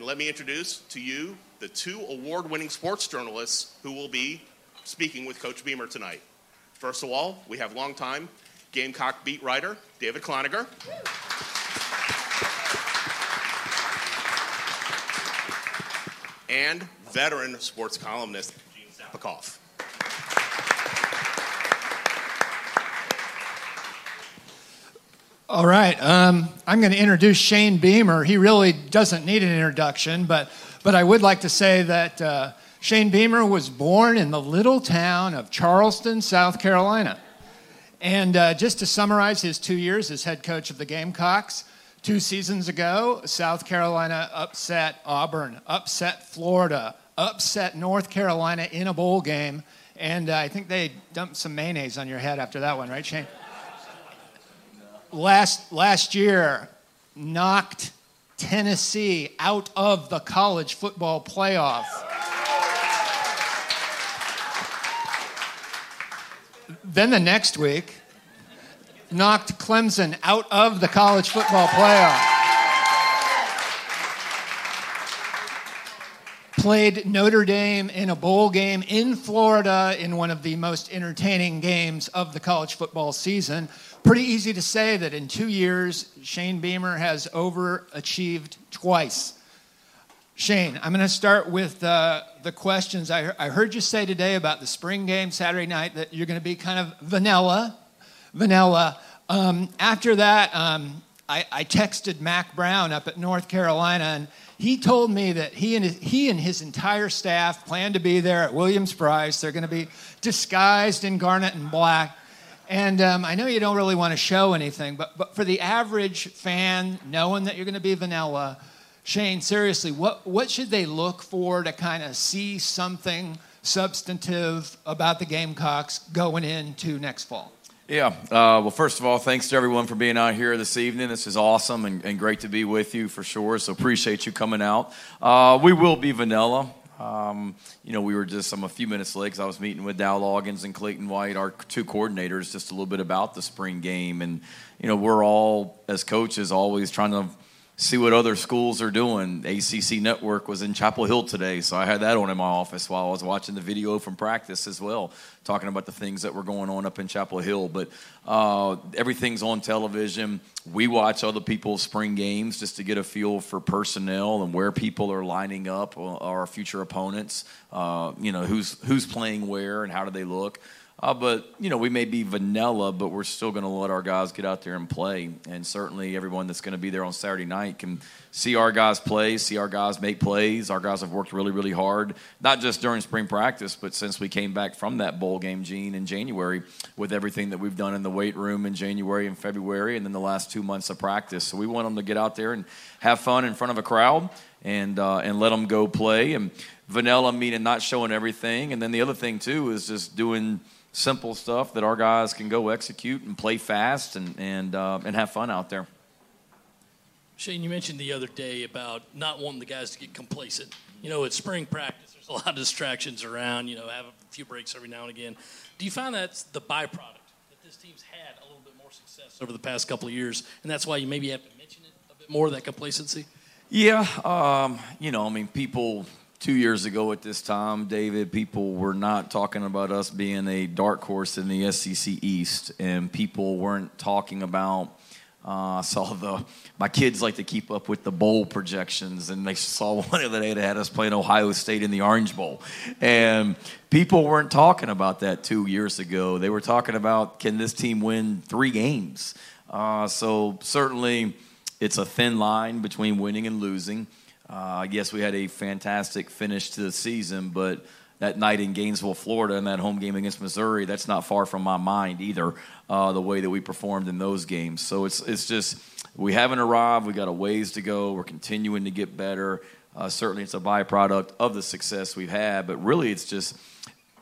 And let me introduce to you the two award winning sports journalists who will be speaking with Coach Beamer tonight. First of all, we have longtime Gamecock beat writer David Cloninger. And veteran sports columnist Gene Sapakoff. All right. Um, I'm going to introduce Shane Beamer. He really doesn't need an introduction, but, but I would like to say that uh, Shane Beamer was born in the little town of Charleston, South Carolina. And uh, just to summarize his two years as head coach of the Gamecocks, two seasons ago, South Carolina upset Auburn, upset Florida, upset North Carolina in a bowl game. And uh, I think they dumped some mayonnaise on your head after that one, right, Shane? Last, last year knocked Tennessee out of the college football playoff. then the next week, knocked Clemson out of the college football playoff. Played Notre Dame in a bowl game in Florida in one of the most entertaining games of the college football season pretty easy to say that in two years, Shane Beamer has overachieved twice. Shane, I'm going to start with uh, the questions. I, I heard you say today about the spring game Saturday night that you're going to be kind of vanilla. Vanilla. Um, after that, um, I, I, texted Mack Brown up at North Carolina, and he told me that he and his, he and his entire staff plan to be there at Williams-Brice. They're going to be disguised in garnet and black. And um, I know you don't really want to show anything, but, but for the average fan, knowing that you're going to be vanilla, Shane, seriously, what, what should they look for to kind of see something substantive about the Gamecocks going into next fall? Yeah. Uh, well, first of all, thanks to everyone for being out here this evening. This is awesome and, and great to be with you for sure. So appreciate you coming out. Uh, we will be vanilla. Um, you know, we were just, I'm a few minutes late because I was meeting with Dowell Loggins and Clayton White, our two coordinators, just a little bit about the spring game. And, you know, we're all, as coaches, always trying to see what other schools are doing. ACC Network was in Chapel Hill today, so I had that on in my office while I was watching the video from practice as well, talking about the things that were going on up in Chapel Hill. But uh, everything's on television. We watch other people's spring games just to get a feel for personnel and where people are lining up, uh, our future opponents. Uh, you know who's who's playing where and how do they look. Uh, but you know, we may be vanilla, but we're still going to let our guys get out there and play. And certainly, everyone that's going to be there on Saturday night can see our guys play, see our guys make plays. Our guys have worked really, really hard, not just during spring practice, but since we came back from that bowl game, Gene, in January, with everything that we've done in the weight room in January and February, and then the last two months of practice. So we want them to get out there and have fun in front of a crowd and uh, and let them go play. And vanilla meaning not showing everything, and then the other thing too is just doing simple stuff that our guys can go execute and play fast and and uh, and have fun out there. Shane, you mentioned the other day about not wanting the guys to get complacent. You know, it's spring practice. There's a lot of distractions around. You know, have a few breaks every now and again. Do you find that's the byproduct that this team's had a little bit more success over the past couple of years, and that's why you maybe have to mention it a bit more that complacency? Yeah, um, you know, I mean, people two years ago at this time, David, people were not talking about us being a dark horse in the SEC East, and people weren't talking about. Uh, I saw the my kids like to keep up with the bowl projections, and they saw one of the day that had us playing Ohio State in the Orange Bowl, and people weren't talking about that two years ago. They were talking about can this team win three games? Uh, so certainly, it's a thin line between winning and losing. Uh, yes, we had a fantastic finish to the season, but that night in Gainesville, Florida, and that home game against Missouri, that's not far from my mind either. Uh, the way that we performed in those games, so it's it's just we haven't arrived. We got a ways to go. We're continuing to get better. Uh, certainly, it's a byproduct of the success we've had, but really, it's just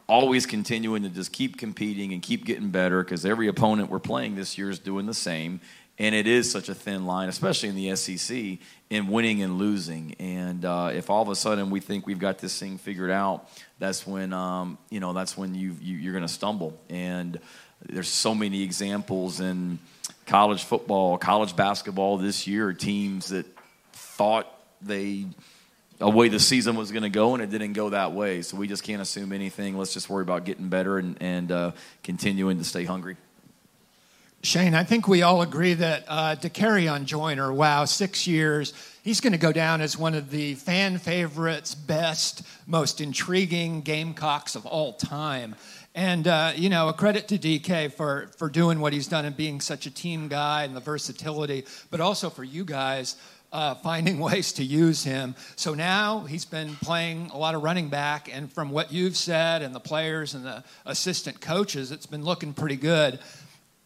always continuing to just keep competing and keep getting better because every opponent we're playing this year is doing the same and it is such a thin line, especially in the SEC, in winning and losing. And uh, if all of a sudden we think we've got this thing figured out, that's when um, you know that's when you, you you're going to stumble. And there's so many examples in college football, college basketball this year, teams that thought they a way the season was going to go, and it didn't go that way. So we just can't assume anything. Let's just worry about getting better and, and uh, continuing to stay hungry. Shane, I think we all agree that uh, Dakereon Joyner, wow, six years, he's going to go down as one of the fan favorites, best, most intriguing Gamecocks of all time. And, uh, you know, a credit to DK for, for doing what he's done and being such a team guy and the versatility, but also for you guys uh, finding ways to use him. So now he's been playing a lot of running back, and from what you've said and the players and the assistant coaches, it's been looking pretty good.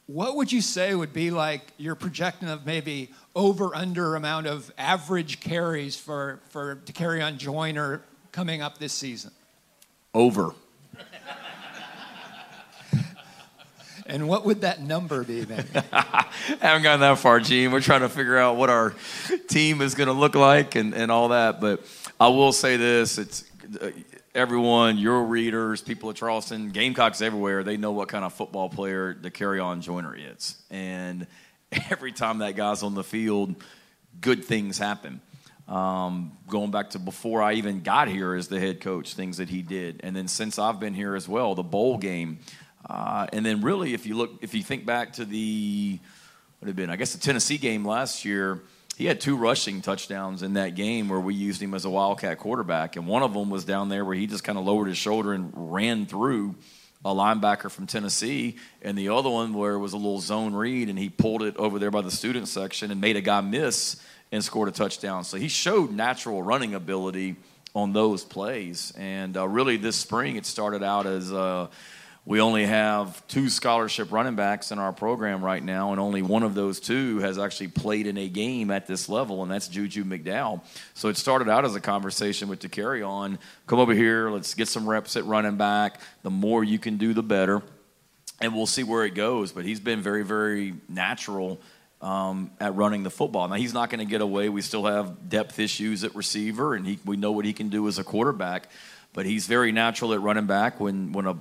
What would you say would be like your projection of maybe over under amount of average carries for for Dakereon Joyner coming up this season? Over. And what would that number be, then? I haven't gotten that far, Gene. We're trying to figure out what our team is going to look like and, and all that. But I will say this: it's uh, everyone, your readers, people at Charleston, Gamecocks everywhere. They know what kind of football player Dakereon Joyner is, and every time that guy's on the field, good things happen. Um, going back to before I even got here as the head coach, things that he did, and then since I've been here as well, the bowl game. Uh, and then really, if you look, if you think back to the what had been, I guess the Tennessee game last year, he had two rushing touchdowns in that game where we used him as a wildcat quarterback, and one of them was down there where he just kind of lowered his shoulder and ran through a linebacker from Tennessee, and the other one where it was a little zone read and he pulled it over there by the student section and made a guy miss and scored a touchdown. So he showed natural running ability on those plays, and uh, really this spring it started out as. Uh, we only have two scholarship running backs in our program right now, and only one of those two has actually played in a game at this level, and that's Juju McDowell. So it started out as a conversation with Dakereon, come over here, let's get some reps at running back. The more you can do, the better. And we'll see where it goes. But he's been very, very natural um, at running the football. Now he's not going to get away. We still have depth issues at receiver, and he, we know what he can do as a quarterback. But he's very natural at running back. When when a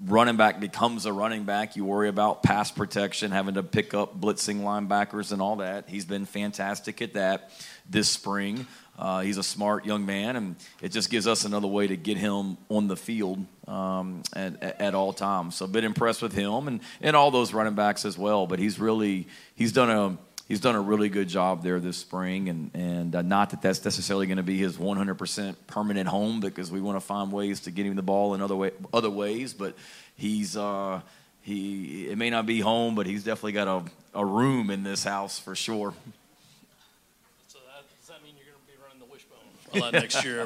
running back becomes a running back, you worry about pass protection, having to pick up blitzing linebackers and all that. He's been fantastic at that this spring. Uh, he's a smart young man, and it just gives us another way to get him on the field um, at, at, all times. So, been impressed with him and, and all those running backs as well. But he's really he's done a he's done a really good job there this spring, and and uh, not that that's necessarily going to be his 100% permanent home because we want to find ways to get him the ball in other way other ways. But he's uh, he it may not be home, but he's definitely got a, a room in this house for sure. So that, does that mean you're going to be running the wishbone a lot next year?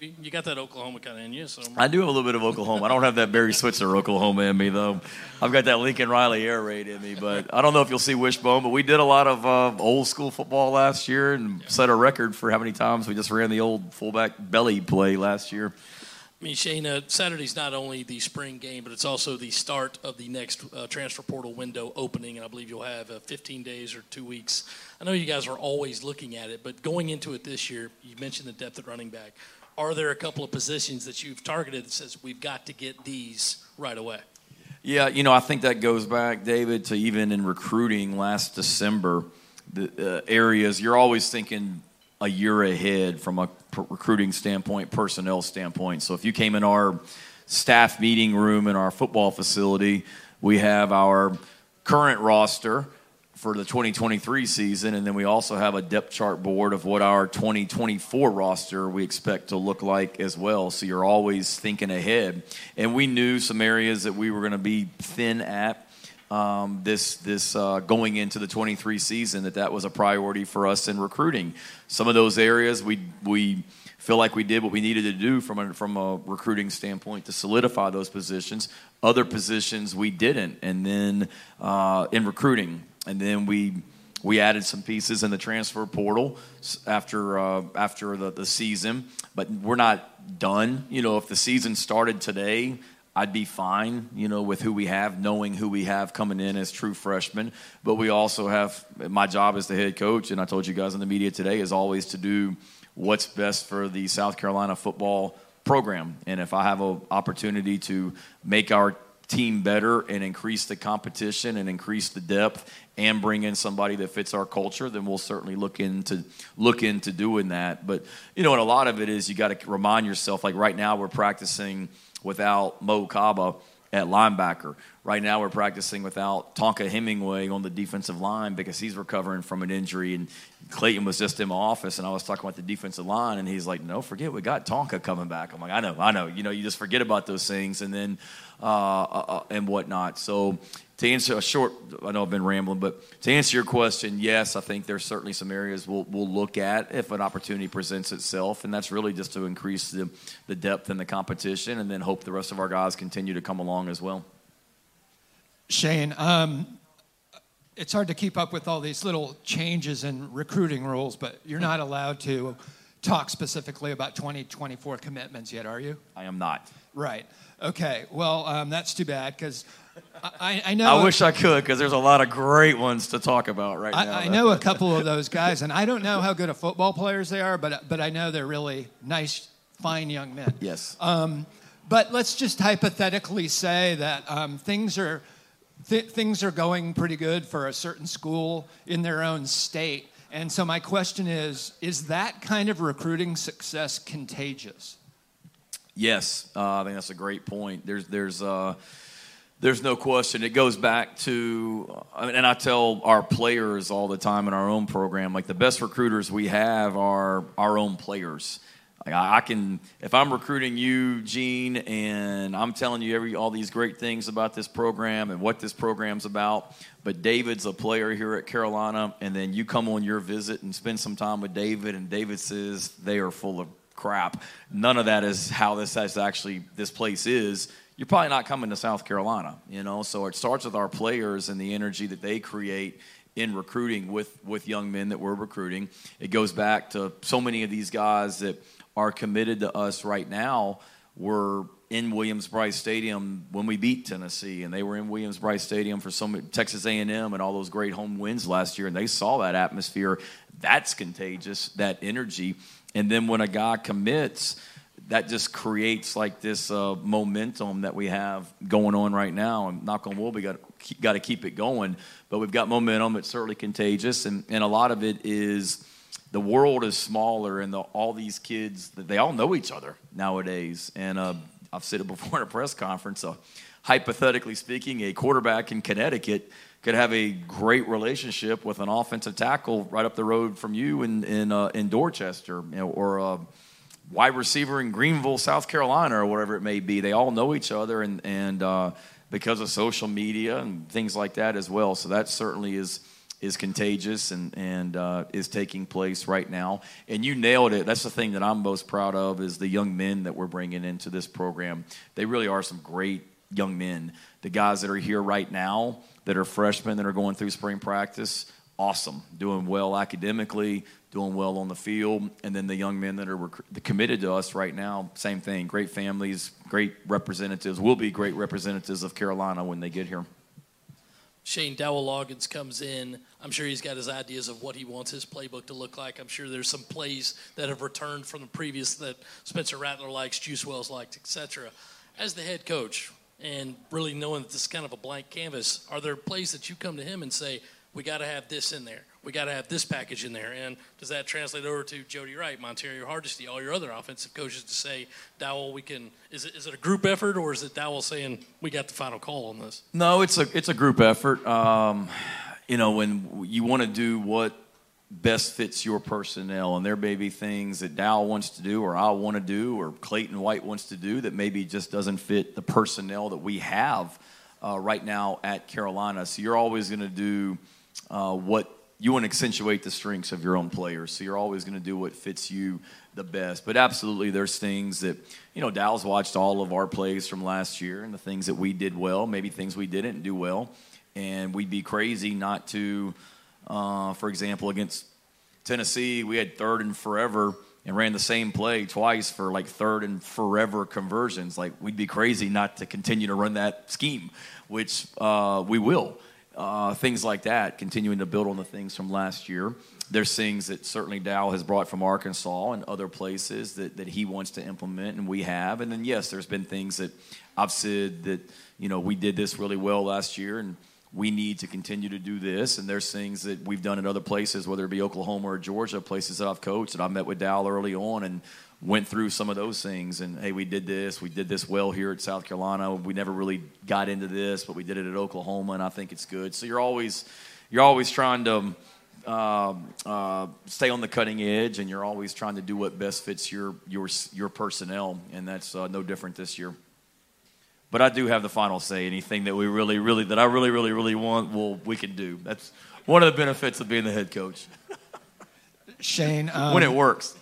You got that Oklahoma kind of in you. So I do have a little bit of Oklahoma. I don't have that Barry Switzer Oklahoma in me though. I've got that Lincoln Riley air raid in me, but I don't know if you'll see Wishbone. But we did a lot of uh, old school football last year and yeah. set a record for how many times we just ran the old fullback belly play last year. I mean, Shane, uh, Saturday's not only the spring game, but it's also the start of the next uh, transfer portal window opening, and I believe you'll have uh, 15 days or two weeks. I know you guys are always looking at it, but going into it this year, you mentioned the depth at running back are there a couple of positions that you've targeted that says we've got to get these right away? Yeah, you know, I think that goes back, David, to even in recruiting last December, the uh, areas you're always thinking a year ahead from a recruiting standpoint, personnel standpoint. So if you came in our staff meeting room in our football facility, we have our current roster for the 2023 season, and then we also have a depth chart board of what our 2024 roster we expect to look like as well. So you're always thinking ahead, and we knew some areas that we were going to be thin at. Um, this this uh, going into the 23 season that that was a priority for us in recruiting. Some of those areas we we feel like we did what we needed to do from a, from a recruiting standpoint to solidify those positions. Other positions we didn't, and then uh, in recruiting, and then we we added some pieces in the transfer portal after uh, after the, the season, but we're not done. You know, if the season started today, I'd be fine. You know, with who we have, knowing who we have coming in as true freshmen. But we also have my job as the head coach, and I told you guys in the media today is always to do what's best for the South Carolina football program. And if I have an opportunity to make our team better and increase the competition and increase the depth and bring in somebody that fits our culture, then we'll certainly look into look into doing that. But you know, and a lot of it is you got to remind yourself. Like right now, we're practicing without Mo Kaba at linebacker. Right now, we're practicing without Tonka Hemingway on the defensive line because he's recovering from an injury. And Clayton was just in my office, and I was talking about the defensive line, and he's like, "No, forget, we got Tonka coming back." I'm like, "I know, I know." You know, you just forget about those things, and then uh, uh, uh and whatnot. So to answer a short, I know I've been rambling, but to answer your question, yes, I think there's certainly some areas we'll, we'll look at if an opportunity presents itself, and that's really just to increase the, the depth and the competition, and then hope the rest of our guys continue to come along as well. Shane, um, it's hard to keep up with all these little changes in recruiting rules, but you're not allowed to talk specifically about 2024 commitments yet, are you? I am not. Right. Okay. Well, um, that's too bad because I, I, know. I wish I could because there's a lot of great ones to talk about right I, now. I know a couple of those guys, and I don't know how good of football players they are, but but I know they're really nice, fine young men. Yes. Um, but let's just hypothetically say that um, things are th- things are going pretty good for a certain school in their own state. And so my question is: Is that kind of recruiting success contagious? Yes, uh, I think that's a great point. There's there's uh, there's no question. It goes back to, and I tell our players all the time in our own program, like the best recruiters we have are our own players. Like I can, if I'm recruiting you, Gene, and I'm telling you every all these great things about this program and what this program's about, but David's a player here at Carolina, and then you come on your visit and spend some time with David, and David says they are full of crap. None of that is how this is actually this place is you're probably not coming to South Carolina, you know. So it starts with our players and the energy that they create in recruiting with with young men that we're recruiting. It goes back to so many of these guys that are committed to us right now were in Williams-Brice Stadium when we beat Tennessee, and they were in Williams-Brice Stadium for some Texas A&M and all those great home wins last year, and they saw that atmosphere. That's contagious, that energy. And then when a guy commits that just creates like this uh, momentum that we have going on right now. And knock on wood, we got got to keep it going. But we've got momentum. It's certainly contagious, and and a lot of it is the world is smaller, and the, all these kids they all know each other nowadays. And uh, I've said it before in a press conference. Uh, hypothetically speaking, a quarterback in Connecticut could have a great relationship with an offensive tackle right up the road from you in in, uh, in Dorchester, you know, or uh, wide receiver in Greenville, South Carolina, or whatever it may be. They all know each other, and and uh, because of social media and things like that as well. So that certainly is is contagious and and uh, is taking place right now. And you nailed it. That's the thing that I'm most proud of is the young men that we're bringing into this program. They really are some great young men. The guys that are here right now that are freshmen that are going through spring practice, awesome, doing well academically, doing well on the field. And then the young men that are rec- committed to us right now, same thing. Great families, great representatives, will be great representatives of Carolina when they get here. Shane Dowell Loggins comes in. I'm sure he's got his ideas of what he wants his playbook to look like. I'm sure there's some plays that have returned from the previous that Spencer Rattler likes, Juice Wells likes, etc. As the head coach, and really knowing that this is kind of a blank canvas, are there plays that you come to him and say, we got to have this in there. We got to have this package in there. And does that translate over to Jody Wright, Montario Hardesty, all your other offensive coaches to say, Dowell, we can? Is it is it a group effort or is it Dowell saying we got the final call on this? No, it's a it's a group effort. Um, you know, when you want to do what best fits your personnel, and there may be things that Dowell wants to do, or I want to do, or Clayton White wants to do that maybe just doesn't fit the personnel that we have uh, right now at Carolina. So you're always going to do uh, what you want to accentuate the strengths of your own players. So you're always going to do what fits you the best. But absolutely, there's things that, you know, Dowell watched all of our plays from last year and the things that we did well, maybe things we didn't do well. And we'd be crazy not to, uh, for example, against Tennessee, we had third and forever and ran the same play twice for like third and forever conversions. Like, we'd be crazy not to continue to run that scheme, which uh, we will uh, things like that, continuing to build on the things from last year. there's things that certainly Dow has brought from Arkansas and other places that, that he wants to implement, and we have. And then, yes, there's been things that I've said that, you know, we did this really well last year, and we need to continue to do this. And there's things that we've done in other places, whether it be Oklahoma or Georgia, places that I've coached, and I met with Dow early on and went through some of those things. And, hey, we did this. We did this well here at South Carolina. We never really got into this, but we did it at Oklahoma, and I think it's good. So you're always, you're always trying to – uh, uh, stay on the cutting edge, and you're always trying to do what best fits your your your personnel, and that's uh, no different this year. But I do have the final say. Anything that we really, really, that I really, really, really want, well, we can do. That's one of the benefits of being the head coach. Shane, um, when it works.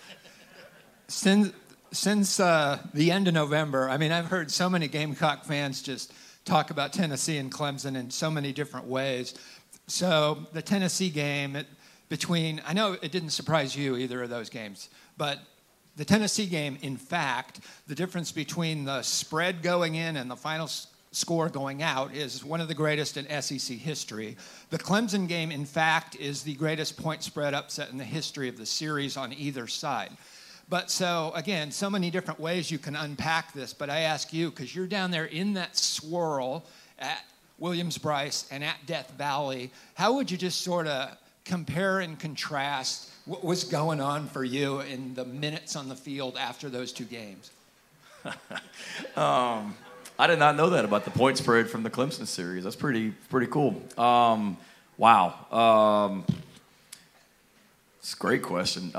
Since since uh, the end of November, I mean, I've heard so many Gamecock fans just talk about Tennessee and Clemson in so many different ways. So the Tennessee game it, between, I know it didn't surprise you either of those games, but the Tennessee game, in fact, the difference between the spread going in and the final score going out is one of the greatest in SEC history. The Clemson game, in fact, is the greatest point spread upset in the history of the series on either side. But so, again, so many different ways you can unpack this. But I ask you, because you're down there in that swirl at Williams-Brice and at Death Valley, how would you just sort of compare and contrast what was going on for you in the minutes on the field after those two games? um, I did not know that about the point spread from the Clemson series. That's pretty pretty cool. Um, wow, um, it's a great question.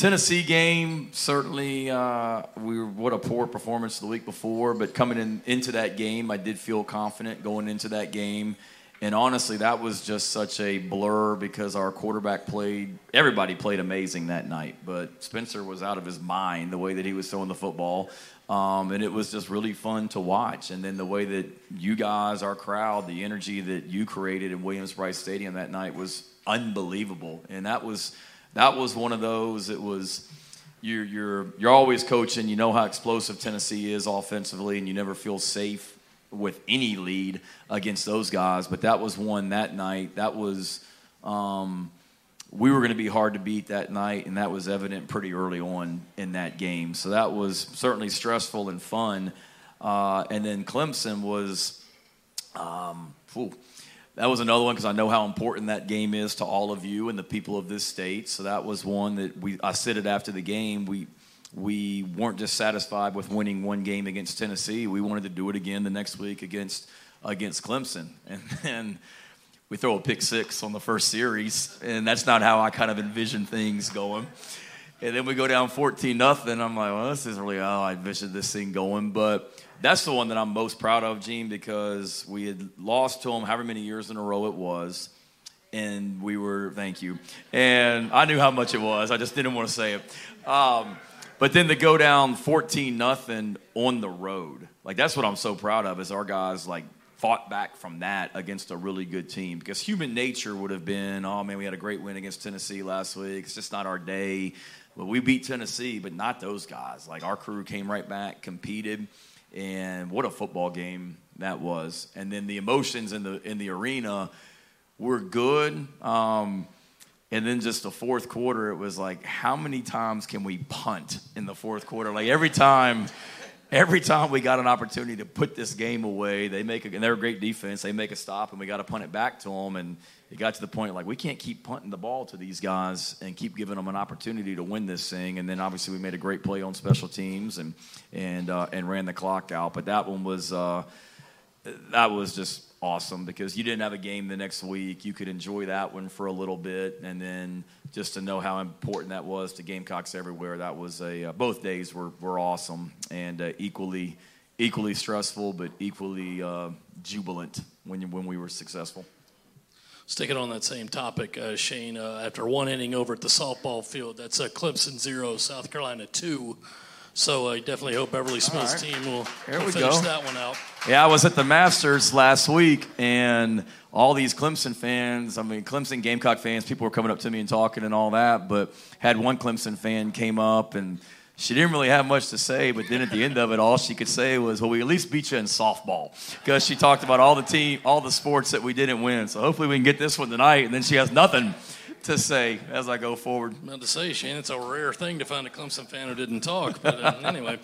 Tennessee game, certainly, uh, we were, what a poor performance the week before, but coming in, into that game, I did feel confident going into that game. And honestly, that was just such a blur because our quarterback played, everybody played amazing that night, but Spencer was out of his mind the way that he was throwing the football. Um, and it was just really fun to watch. And then the way that you guys, our crowd, the energy that you created in Williams-Brice Stadium that night was unbelievable. And that was that was one of those. It was you're you're you're always coaching. You know how explosive Tennessee is offensively, and you never feel safe with any lead against those guys. But that was one that night. That was. Um, we were going to be hard to beat that night, and that was evident pretty early on in that game. So that was certainly stressful and fun. Uh, and then Clemson was, um, that was another one because I know how important that game is to all of you and the people of this state. So that was one that we I said it after the game. We we weren't just satisfied with winning one game against Tennessee. We wanted to do it again the next week against against Clemson, and then we throw a pick six on the first series, and that's not how I kind of envisioned things going. And then we go down 14 nothing. I'm like, well, this isn't really how I envisioned this thing going, but that's the one that I'm most proud of, Gene, because we had lost to them however many years in a row it was. And we were, thank you. And I knew how much it was. I just didn't want to say it. Um, but then to go down 14 nothing on the road, like that's what I'm so proud of is our guys like fought back from that against a really good team because human nature would have been, oh man, we had a great win against Tennessee last week. It's just not our day. But we beat Tennessee, but not those guys. Like our crew came right back, competed and what a football game that was. And then the emotions in the in the arena were good. Um, and then just the fourth quarter, it was like, how many times can we punt in the fourth quarter? Like every time, every time we got an opportunity to put this game away, they make a, and they're a great defense. They make a stop, and we got to punt it back to them. And it got to the point like we can't keep punting the ball to these guys and keep giving them an opportunity to win this thing. And then obviously we made a great play on special teams and and uh, and ran the clock out. But that one was uh, that was just awesome because you didn't have a game the next week. You could enjoy that one for a little bit, and then just to know how important that was to Gamecocks everywhere. That was a uh, both days were were awesome and uh, equally equally stressful, but equally uh, jubilant when when we were successful. Sticking on that same topic, uh, Shane, uh, after one inning over at the softball field, that's uh, Clemson zero, South Carolina two. So I definitely hope Beverly Smith's right. team will, will finish go. that one out. Yeah, I was at the Masters last week, and all these Clemson fans, I mean, Clemson Gamecock fans, people were coming up to me and talking and all that, but had one Clemson fan came up and – she didn't really have much to say, but then at the end of it, all she could say was, "Well, we at least beat you in softball," because she talked about all the team, all the sports that we didn't win. So hopefully we can get this one tonight. And then she has nothing, to say as I go forward. About to say, Shane, it's a rare thing to find a Clemson fan who didn't talk. But uh, anyway,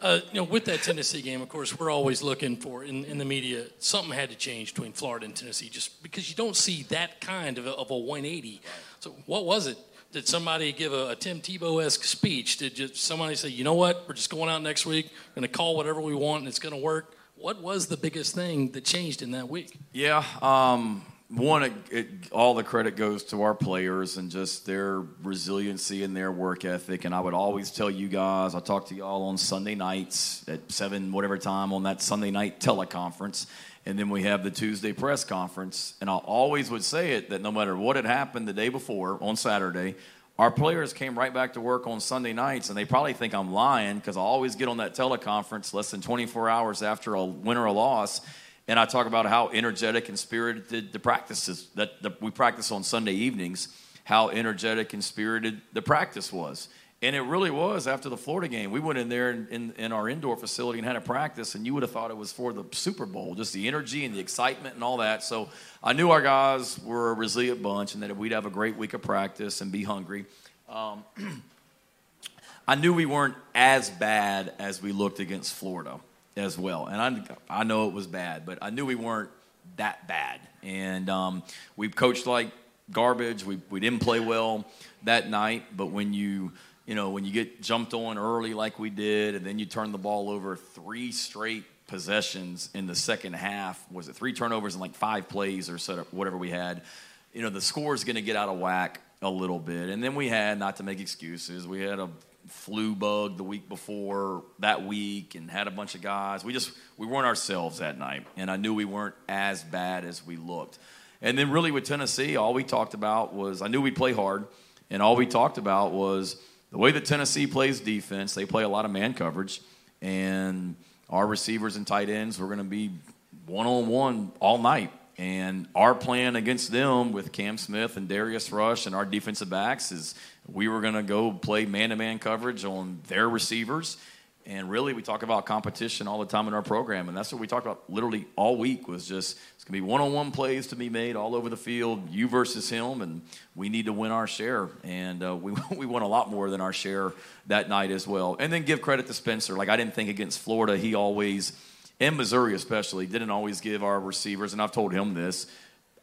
uh, you know, with that Tennessee game, of course, we're always looking for in, in the media something had to change between Florida and Tennessee, just because you don't see that kind of a, of a 180. So, what was it? Did somebody give a, a Tim Tebow esque speech? Did somebody say, you know what, we're just going out next week, we're going to call whatever we want, and it's going to work? What was the biggest thing that changed in that week? Yeah. Um, one, it, it, all the credit goes to our players and just their resiliency and their work ethic. And I would always tell you guys, I talk to y'all on Sunday nights at seven, whatever time on that Sunday night teleconference. And then we have the Tuesday press conference. And I always would say it that no matter what had happened the day before on Saturday, our players came right back to work on Sunday nights, and they probably think I'm lying because I always get on that teleconference less than 24 hours after a win or a loss, and I talk about how energetic and spirited the practices that, that we practice on Sunday evenings, how energetic and spirited the practice was. And it really was after the Florida game. We went in there in, in, in, our indoor facility and had a practice, and you would have thought it was for the Super Bowl, just the energy and the excitement and all that. So I knew our guys were a resilient bunch and that we'd have a great week of practice and be hungry. Um, I knew we weren't as bad as we looked against Florida as well. And I, I know it was bad, but I knew we weren't that bad. And um, we coached like garbage. We, we didn't play well that night, but when you – you know, when you get jumped on early like we did, and then you turn the ball over three straight possessions in the second half, was it three turnovers in like five plays or up, whatever we had, you know, the score is going to get out of whack a little bit. And then we had, not to make excuses, we had a flu bug the week before that week and had a bunch of guys. We just, we weren't ourselves that night. And I knew we weren't as bad as we looked. And then really with Tennessee, all we talked about was, I knew we'd play hard. And all we talked about was, the way that Tennessee plays defense, they play a lot of man coverage, and our receivers and tight ends were going to be one on one all night. And our plan against them with Cam Smith and Darius Rush and our defensive backs is we were going to go play man to man coverage on their receivers and really, we talk about competition all the time in our program, and that's what we talked about literally all week. Was just it's gonna be one-on-one plays to be made all over the field, you versus him, and we need to win our share. And uh, we we won a lot more than our share that night as well. And then give credit to Spencer. Like I didn't think against Florida, he always, in Missouri especially, didn't always give our receivers, and I've told him this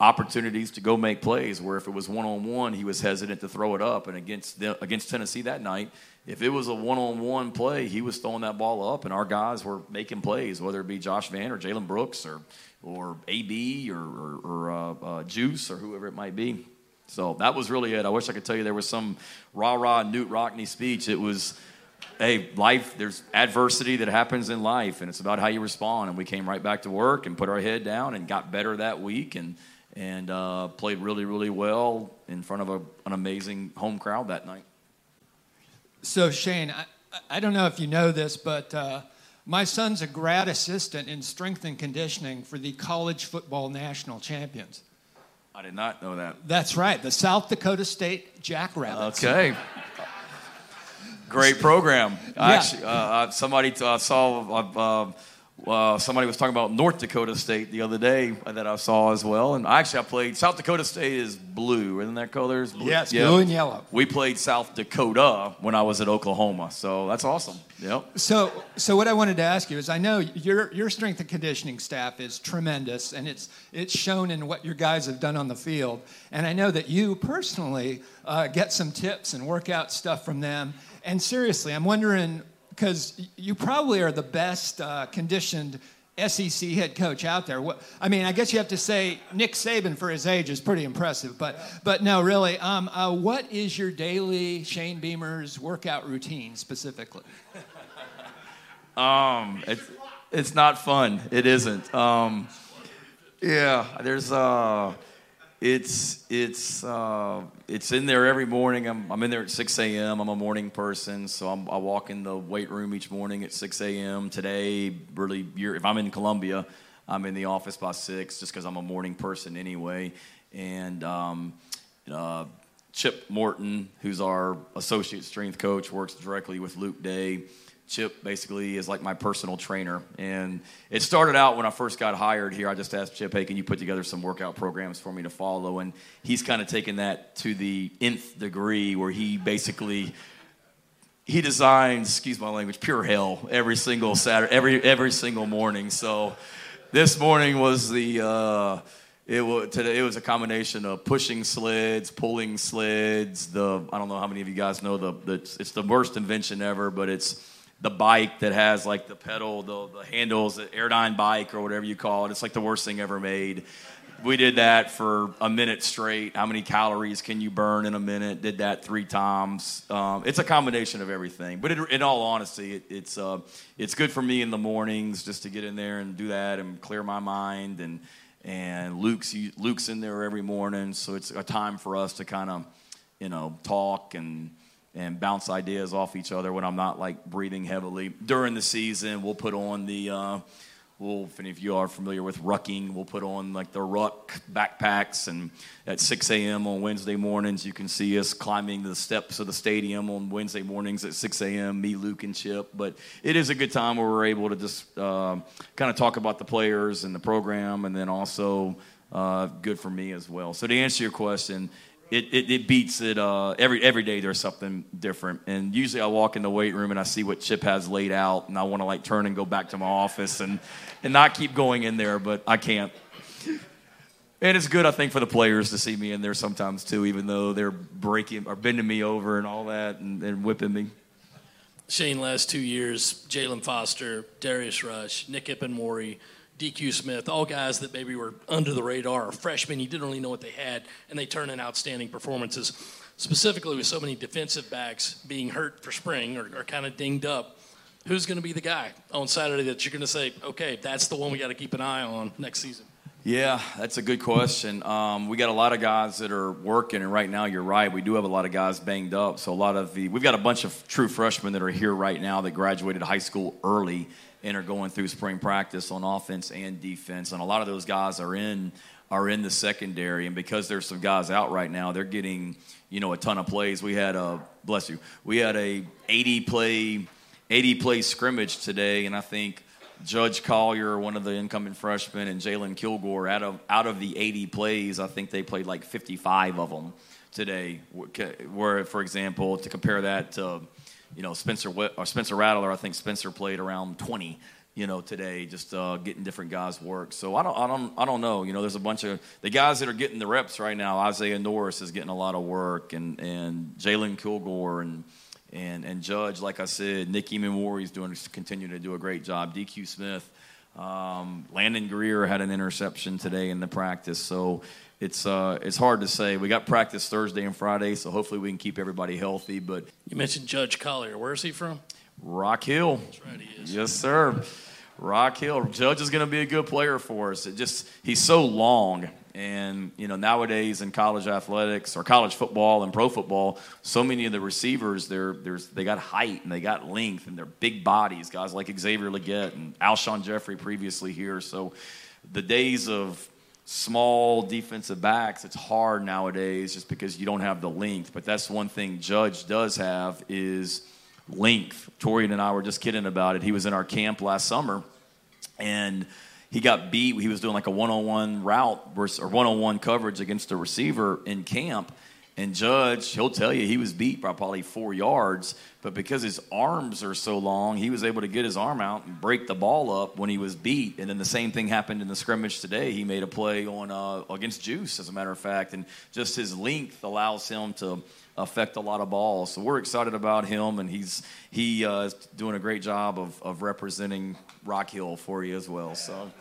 opportunities to go make plays where if it was one on one, he was hesitant to throw it up. And against the, against Tennessee that night, if it was a one on one play, he was throwing that ball up, and our guys were making plays, whether it be Josh Vann or Jalen Brooks or or AB or, or, or uh, uh, Juice or whoever it might be. So that was really it. I wish I could tell you there was some rah rah Knute Rockne speech. It was hey, life, there's adversity that happens in life, and it's about how you respond. And we came right back to work and put our head down and got better that week. And and uh, played really, really well in front of a, an amazing home crowd that night. So, Shane, I, I don't know if you know this, but uh, my son's a grad assistant in strength and conditioning for the college football national champions. I did not know that. That's right, the South Dakota State Jackrabbits. Okay. Great program. Yeah. Actually, uh, somebody uh, saw uh, uh, somebody was talking about North Dakota State the other day that I saw as well. And actually, I played South Dakota State is blue, isn't that colors? Blue? Yes, yeah. blue and yellow. We played South Dakota when I was at Oklahoma, so that's awesome. Yep. So, so what I wanted to ask you is, I know your your strength and conditioning staff is tremendous, and it's it's shown in what your guys have done on the field. And I know that you personally uh, get some tips and workout stuff from them. And seriously, I'm wondering because you probably are the best uh, conditioned SEC head coach out there. What, I mean, I guess you have to say Nick Saban for his age is pretty impressive, but but no, really. Um, uh, what is your daily Shane Beamer's workout routine specifically? um, it's it's not fun. It isn't. Um, yeah, there's uh it's it's uh, it's in there every morning. I'm, I'm in there at 6 a.m. I'm a morning person, so I'm, i walk in the weight room each morning at 6 a.m. Today, really, if I'm in Columbia, I'm in the office by six, just because I'm a morning person anyway. And um, uh, Chip Morton, who's our associate strength coach, works directly with Luke Day. Chip basically is like my personal trainer. And it started out when I first got hired here. I just asked Chip, hey, can you put together some workout programs for me to follow? And he's kind of taken that to the nth degree where he basically he designs, excuse my language, pure hell every single Saturday, every every single morning. So this morning was the uh, it was today. It was a combination of pushing sleds, pulling sleds. The I don't know how many of you guys know the, the it's the worst invention ever, but it's the bike that has like the pedal, the, the handles, the Airdyne bike or whatever you call it. It's like the worst thing ever made we did that for a minute straight. How many calories can you burn in a minute? Did that three times. Um, it's a combination of everything. But it, in all honesty, it, it's uh, it's good for me in the mornings just to get in there and do that and clear my mind. And and Luke's Luke's in there every morning, so it's a time for us to kind of you know talk and and bounce ideas off each other when I'm not like breathing heavily. During the season, we'll put on the uh, We'll, if any of you are familiar with rucking, we'll put on like the ruck backpacks, and at 6 a.m. on Wednesday mornings, you can see us climbing the steps of the stadium on Wednesday mornings at 6 a.m. Me, Luke, and Chip. But it is a good time where we're able to just uh, kind of talk about the players and the program, and then also uh, good for me as well. So to answer your question, it, it, it, beats it uh, every every day there's something different. And usually i walk in the weight room and i see what chip has laid out and i want to like turn and go back to my office and and not keep going in there but i can't. And it's good i think for the players to see me in there sometimes too even though they're breaking or bending me over and all that and, and whipping me. Shane last two years jalen foster darius rush nick Emmanwori, DQ Smith, all guys that maybe were under the radar or freshmen, you didn't really know what they had, and they turn in outstanding performances. Specifically, with so many defensive backs being hurt for spring or, or kind of dinged up, who's going to be the guy on Saturday that you're going to say, okay, that's the one we got to keep an eye on next season? Yeah, that's a good question. Um, we got a lot of guys that are working, and right now you're right. We do have a lot of guys banged up. So a lot of the we've got a bunch of true freshmen that are here right now that graduated high school early and are going through spring practice on offense and defense. And a lot of those guys are in are in the secondary, and because there's some guys out right now, they're getting you know a ton of plays. We had a bless you, we had a 80 play 80 play scrimmage today, and I think. Judge Collier, one of the incoming freshmen, and Jalon Kilgore, out of out of the 80 plays, I think they played like 55 of them today. Where, for example, to compare that to you know, Spencer or Spencer Rattler. I think Spencer played around 20. You know, today, just uh, getting different guys work. So I don't, I don't, I don't know. You know, there's a bunch of the guys that are getting the reps right now. Isaiah Norris is getting a lot of work, and and Jalon Kilgore and and and Judge, like I said, Nicky Emmanwori is doing continuing to do a great job. DQ Smith, um, Landon Greer had an interception today in the practice. So it's uh, it's hard to say. We got practice Thursday and Friday, so hopefully we can keep everybody healthy. But you mentioned Judge Collier. Where is he from? Rock Hill. That's right, he is. Yes, sir. Rock Hill. Judge is going to be a good player for us. It just he's so long, and you know nowadays in college athletics or college football and pro football, so many of the receivers they're there's they got height and they got length and they're big bodies. Guys like Xavier Legette and Alshon Jeffery previously here. So the days of small defensive backs, it's hard nowadays just because you don't have the length. But that's one thing Judge does have is length. Torrian and I were just kidding about it. He was in our camp last summer, and he got beat. He was doing like a one-on-one route or one-on-one coverage against a receiver in camp, and Judge, he'll tell you he was beat by probably four yards, but because his arms are so long, he was able to get his arm out and break the ball up when he was beat. And then the same thing happened in the scrimmage today. He made a play on uh, against Juice, as a matter of fact, and just his length allows him to affect a lot of balls. So we're excited about him, and he's he uh, is doing a great job of, of representing Rock Hill for you as well. So.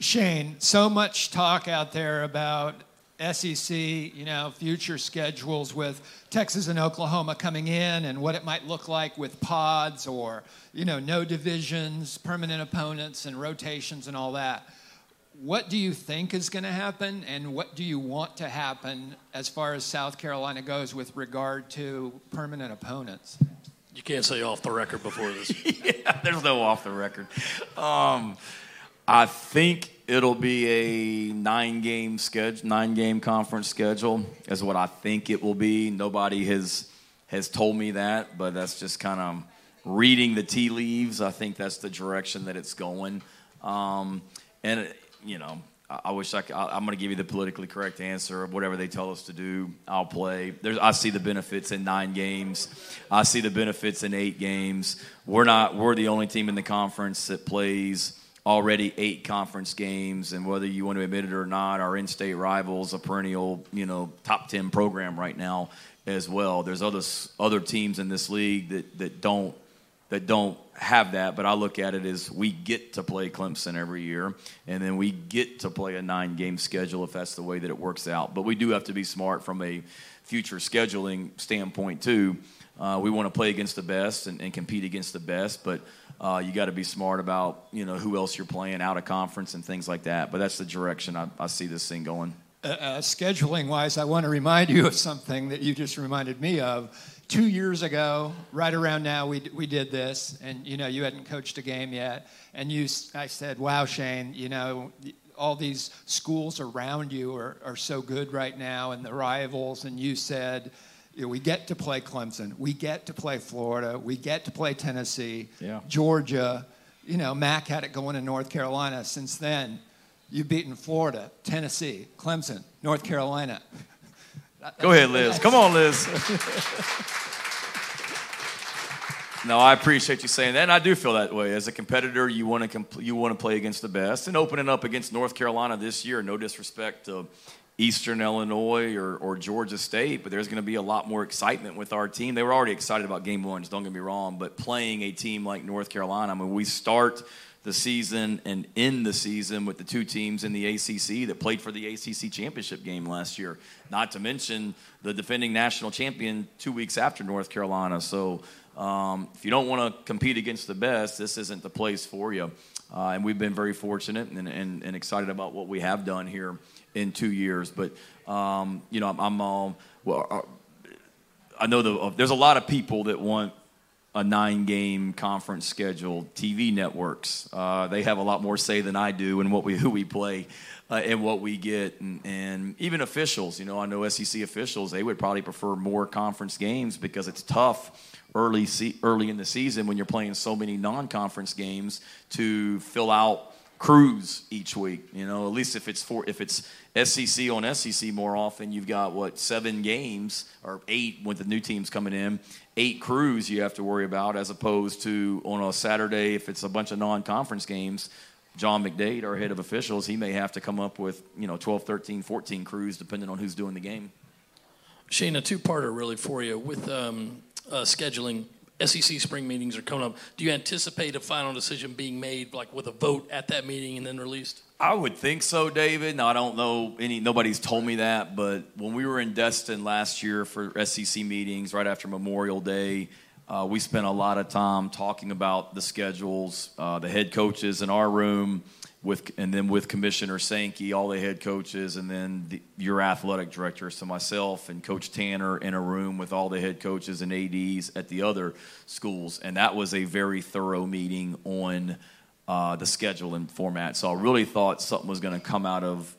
Shane, so much talk out there about SEC, you know, future schedules with Texas and Oklahoma coming in and what it might look like with pods or, you know, no divisions, permanent opponents and rotations and all that. What do you think is going to happen and what do you want to happen as far as South Carolina goes with regard to permanent opponents? You can't say off the record before this. yeah, there's no off the record. Um, I think it'll be a nine game schedule, nine game conference schedule, is what I think it will be. Nobody has has told me that, but that's just kind of reading the tea leaves. I think that's the direction that it's going. Um, and you know, I wish I could, I'm going to give you the politically correct answer. Of whatever they tell us to do, I'll play. There's, I see the benefits in nine games. I see the benefits in eight games. We're not. We're the only team in the conference that plays already eight conference games, and whether you want to admit it or not, our in-state rivals, a perennial, you know, top ten program right now as well. There's other other teams in this league that that don't that don't have that, but I look at it as we get to play Clemson every year, and then we get to play a nine game schedule if that's the way that it works out. But we do have to be smart from a future scheduling standpoint, too. Uh, we want to play against the best and, and compete against the best, but uh, you got to be smart about you know who else you're playing out of conference and things like that. But that's the direction I, I see this thing going. Uh, uh scheduling wise, I want to remind you of something that you just reminded me of two years ago, right around now, we, we did this, and you know, you hadn't coached a game yet, and you, I said, "Wow, Shane, you know, all these schools around you are, are so good right now, and the rivals." And you said, you know, "We get to play Clemson, we get to play Florida, we get to play Tennessee, yeah. Georgia." You know, Mac had it going in North Carolina. Since then, you've beaten Florida, Tennessee, Clemson, North Carolina. Go ahead, Liz. Come on, Liz. no, I appreciate you saying that, and I do feel that way. As a competitor, you want to comp- you want to play against the best, and opening up against North Carolina this year. No disrespect to Eastern Illinois or, or Georgia State, but there's going to be a lot more excitement with our team. They were already excited about game ones, don't get me wrong, but playing a team like North Carolina, I mean, we start the season and end the season with the two teams in the ACC that played for the ACC championship game last year. Not to mention the defending national champion two weeks after North Carolina. So um, if you don't want to compete against the best, this isn't the place for you. Uh, and we've been very fortunate and, and, and, excited about what we have done here in two years. But um, you know, I'm, I'm well. Uh, I know the, uh, there's a lot of people that want a nine game conference schedule. TV networks, uh, they have a lot more say than I do in what we, who we play uh, and what we get. And, and, even officials, you know, I know SEC officials, they would probably prefer more conference games because it's tough early, se- early in the season when you're playing so many non conference games to fill out crews each week. You know, at least if it's for if it's SEC on SEC more often, you've got what seven games or eight with the new teams coming in, eight crews you have to worry about as opposed to on a Saturday if it's a bunch of non-conference games. John McDaid, our head of officials, he may have to come up with, you know, 12, 13, 14 crews depending on who's doing the game. Shane, a two-parter really for you with um, uh, scheduling. SEC spring meetings are coming up. Do you anticipate a final decision being made, like with a vote at that meeting and then released? I would think so, David. Now I don't know any. Nobody's told me that, but when we were in Destin last year for SEC meetings, right after Memorial Day, uh, we spent a lot of time talking about the schedules, uh, the head coaches in our room, with and then with Commissioner Sankey, all the head coaches, and then the, your athletic director, so myself and Coach Tanner in a room with all the head coaches and ads at the other schools, and that was a very thorough meeting on uh, the schedule and format. So I really thought something was going to come out of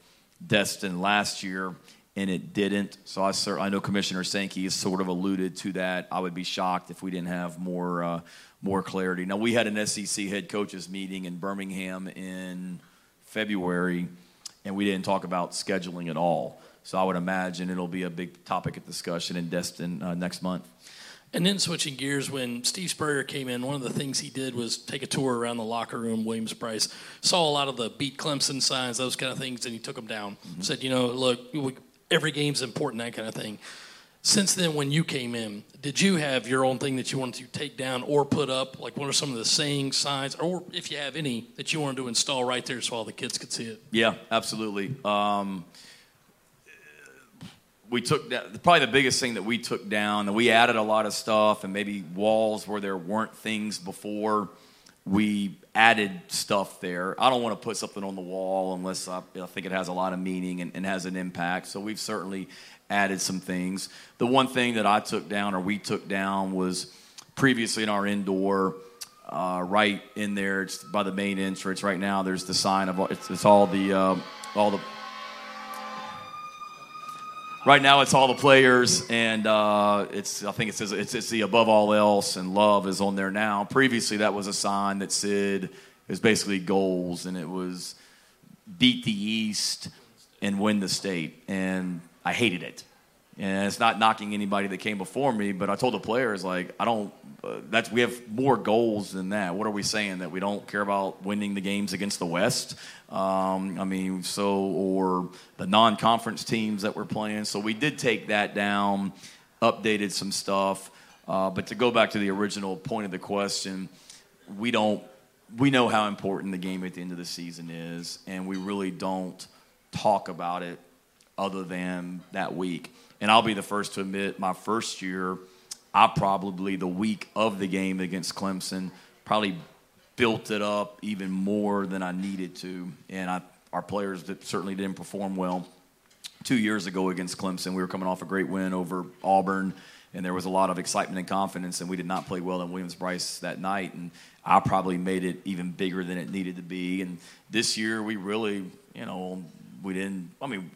Destin last year, and it didn't. So I, I know Commissioner Sankey has sort of alluded to that. I would be shocked if we didn't have more uh, more clarity. Now, we had an SEC head coaches meeting in Birmingham in February, and we didn't talk about scheduling at all. So I would imagine it'll be a big topic of discussion in Destin uh, next month. And then switching gears, when Steve Spurrier came in, one of the things he did was take a tour around the locker room. Williams-Brice, saw a lot of the beat Clemson signs, those kind of things, and he took them down. Mm-hmm. Said, you know, look, every game's important, that kind of thing. Since then, when you came in, did you have your own thing that you wanted to take down or put up? Like, what are some of the saying signs, or if you have any, that you wanted to install right there so all the kids could see it? Yeah, absolutely. Um, we took down, probably the biggest thing that we took down, and we added a lot of stuff, and maybe walls where there weren't things before. We added stuff there. I don't want to put something on the wall unless I, I think it has a lot of meaning and, and has an impact. So we've certainly added some things. The one thing that I took down or we took down was previously in our indoor, uh, right in there. It's by the main entrance right now. There's the sign of it's, it's all the uh, all the. Right now, it's all the players, and uh, it's I think it says it's, it's the above all else, and love is on there now. Previously, that was a sign that said it was basically goals, and it was beat the East and win the state, and I hated it. And it's not knocking anybody that came before me, but I told the players like I don't. Uh, that's we have more goals than that. What are we saying that we don't care about winning the games against the West? Um, I mean, so or the non-conference teams that we're playing. So we did take that down, updated some stuff. Uh, but to go back to the original point of the question, we don't. We know how important the game at the end of the season is, and we really don't talk about it other than that week. And I'll be the first to admit, my first year, I probably the week of the game against Clemson probably built it up even more than I needed to, and I, our players certainly didn't perform well. Two years ago against Clemson, we were coming off a great win over Auburn, and there was a lot of excitement and confidence, and we did not play well in Williams-Brice that night, and I probably made it even bigger than it needed to be. And this year, we really, you know, we didn't. I mean,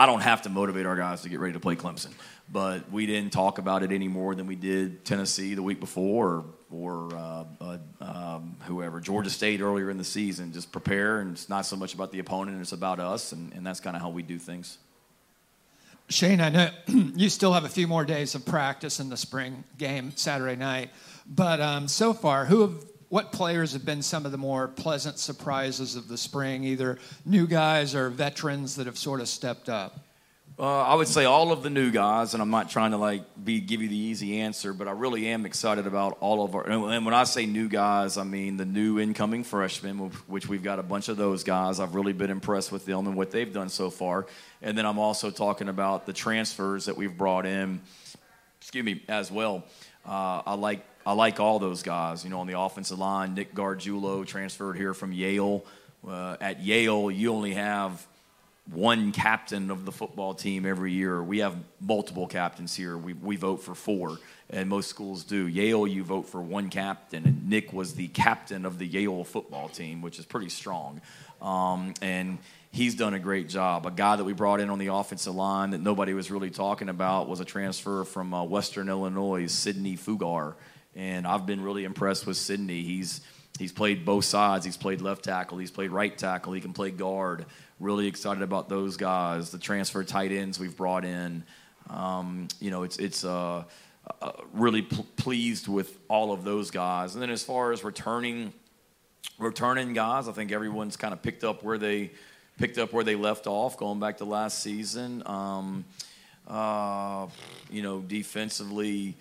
I don't have to motivate our guys to get ready to play Clemson, but we didn't talk about it any more than we did Tennessee the week before or, or uh, uh, um, whoever, Georgia State earlier in the season. Just prepare, and it's not so much about the opponent, it's about us, and, and that's kind of how we do things. Shane, I know you still have a few more days of practice in the spring game Saturday night, but um, so far, who have what players have been some of the more pleasant surprises of the spring, either new guys or veterans that have sort of stepped up? Uh, I would say all of the new guys, and I'm not trying to like be give you the easy answer, but I really am excited about all of our. And when I say new guys, I mean the new incoming freshmen, which we've got a bunch of those guys. I've really been impressed with them and what they've done so far. And then I'm also talking about the transfers that we've brought in. Excuse me, as well. Uh, I like I like all those guys. You know, on the offensive line, Nick Gargiulo transferred here from Yale. Uh, at Yale, you only have one captain of the football team every year. We have multiple captains here. We, we vote for four, and most schools do. Yale, you vote for one captain, and Nick was the captain of the Yale football team, which is pretty strong. Um, and he's done a great job. A guy that we brought in on the offensive line that nobody was really talking about was a transfer from uh, Western Illinois, Sidney Fugar and I've been really impressed with Sidney. He's he's played both sides. He's played left tackle. He's played right tackle. He can play guard. Really excited about those guys. The transfer tight ends we've brought in. Um, you know, it's it's uh, uh, really pl- pleased with all of those guys. And then as far as returning returning guys, I think everyone's kind of picked up where they picked up where they left off, going back to last season. Um, uh, you know, defensively.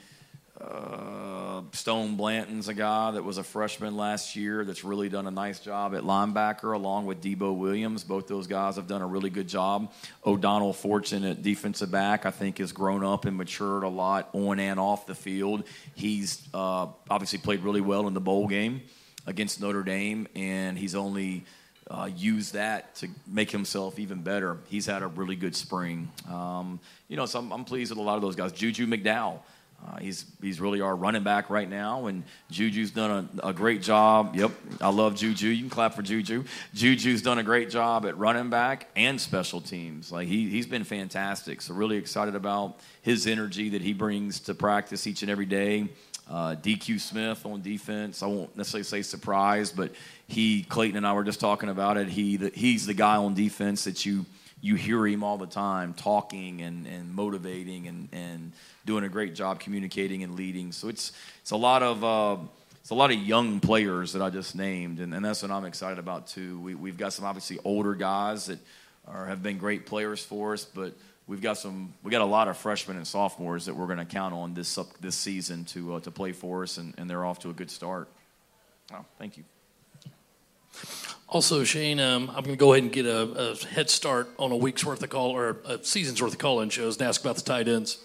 Uh, Stone Blanton's a guy that was a freshman last year that's really done a nice job at linebacker, along with Debo Williams. Both those guys have done a really good job. O'Donnell Fortune at defensive back, I think, has grown up and matured a lot on and off the field. He's uh, obviously played really well in the bowl game against Notre Dame, and he's only uh, used that to make himself even better. He's had a really good spring. Um, you know, so I'm, I'm pleased with a lot of those guys. Juju McDowell. Uh, he's he's really our running back right now, and Juju's done a, a, great job. Yep, I love Juju. You can clap for Juju. Juju's done a great job at running back and special teams. Like he he's been fantastic. So really excited about his energy that he brings to practice each and every day. Uh, DQ Smith on defense. I won't necessarily say surprised, but he Clayton and I were just talking about it. He the, he's the guy on defense that you you hear him all the time talking and, and motivating and, and doing a great job communicating and leading. So it's it's a lot of uh, it's a lot of young players that I just named, and, and that's what I'm excited about too. We, we've got some obviously older guys that are, have been great players for us, but we've got some we got a lot of freshmen and sophomores that we're going to count on this this season to uh, to play for us, and, and they're off to a good start. Oh, thank you. Also, Shane, um, I'm going to go ahead and get a, a, head start on a week's worth of call or a season's worth of call-in shows and ask about the tight ends.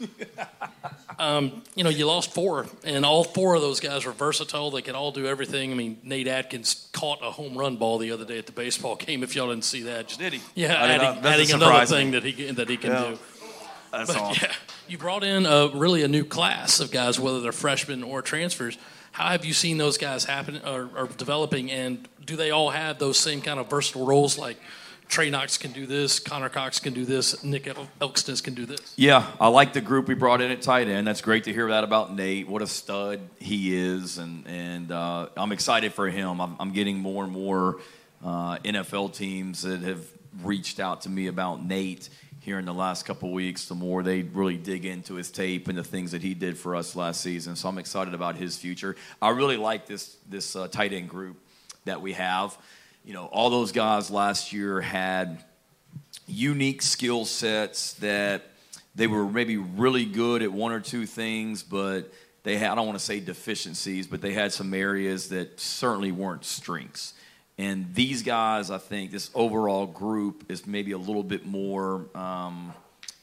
um, you know, you lost four, and all four of those guys were versatile. They could all do everything. I mean, Nate Adkins caught a home run ball the other day at the baseball game. If y'all didn't see that, Just, did he? Yeah, adding, adding another thing that he that he can yeah. do. That's but, Yeah, you brought in a, really a new class of guys, whether they're freshmen or transfers. How have you seen those guys happen or, or developing, and do they all have those same kind of versatile roles like Trey Knox can do this, Connor Cox can do this, Nick Elksnis can do this? Yeah, I like the group we brought in at tight end. That's great to hear that about Nate. What a stud he is, and and uh, I'm excited for him. I'm, I'm getting more and more uh, NFL teams that have reached out to me about Nate here in the last couple weeks, the more they really dig into his tape and the things that he did for us last season. So I'm excited about his future. I really like this this uh, tight end group that we have. You know, all those guys last year had unique skill sets that they were maybe really good at one or two things, but they had I don't want to say deficiencies, but they had some areas that certainly weren't strengths. And these guys, I think, this overall group is maybe a little bit more, um,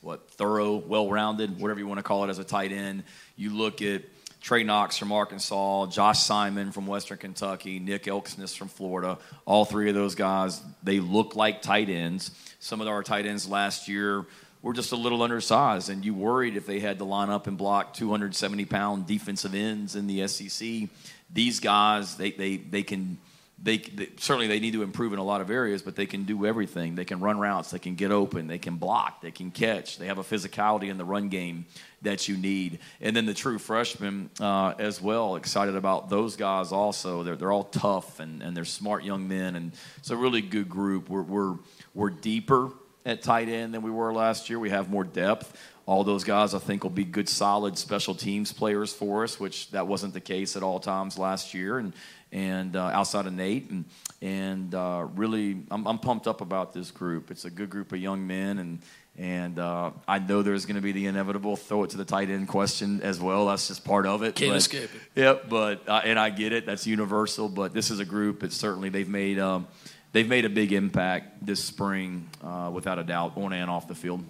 what, thorough, well rounded, whatever you want to call it as a tight end. You look at Trey Knox from Arkansas, Josh Simon from Western Kentucky, Nick Elksnis from Florida. All three of those guys, they look like tight ends. Some of our tight ends last year were just a little undersized, and you worried if they had to line up and block 270 pound defensive ends in the SEC. These guys, they, they, they can they, they, certainly they need to improve in a lot of areas, but they can do everything. They can run routes, they can get open, they can block, they can catch. They have a physicality in the run game that you need. And then the true freshmen uh, as well. Excited about those guys also. They're they're all tough and, and they're smart young men, and it's a really good group. We're we're we're deeper at tight end than we were last year. We have more depth. All those guys, I think, will be good, solid special teams players for us, which that wasn't the case at all times last year. And and uh, outside of Nate, and and uh, really, I'm, I'm, pumped up about this group. It's a good group of young men, and and uh, I know there's going to be the inevitable throw it to the tight end question as well. That's just part of it. Can't but, escape it. Yep, but uh, and I get it. That's universal. But this is a group that certainly they've made um, they've made a big impact this spring, uh, without a doubt, on and off the field.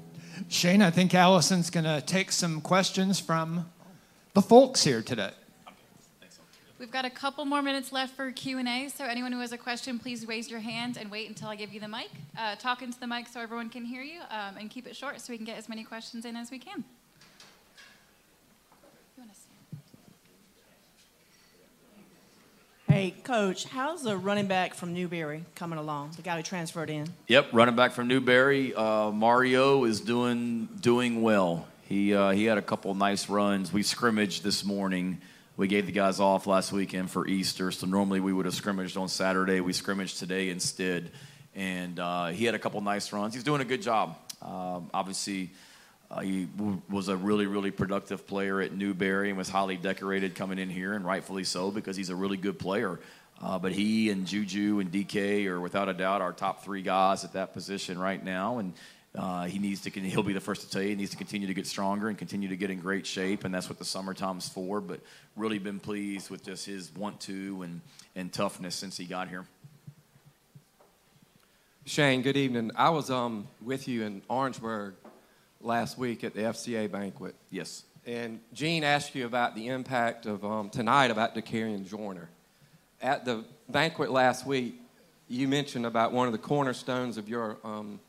Shane, I think Allison's going to take some questions from the folks here today. We've got a couple more minutes left for Q&A, so anyone who has a question, please raise your hand and wait until I give you the mic. Uh, talk into the mic so everyone can hear you, um, and keep it short so we can get as many questions in as we can. Hey, Coach, how's the running back from Newberry coming along? The guy who transferred in. Yep, running back from Newberry. Uh, Mario is doing doing well. He uh, he had a couple nice runs. We scrimmaged this morning we gave the guys off last weekend for Easter, so normally we would have scrimmaged on Saturday. We scrimmaged today instead, and uh, he had a couple nice runs. He's doing a good job. Um, obviously, uh, he w- was a really, really productive player at Newberry and was highly decorated coming in here, and rightfully so because he's a really good player. Uh, but he and Juju and DK are without a doubt our top three guys at that position right now, and uh, he needs to. He'll be the first to tell you. He needs to continue to get stronger and continue to get in great shape, and that's what the summertime's for. But really been pleased with just his want to and and toughness since he got here. Shane, good evening. I was um, with you in Orangeburg last week at the FCA banquet. Yes. And Gene asked you about the impact of um, tonight about Dakereon Joyner. At the banquet last week, you mentioned about one of the cornerstones of your um,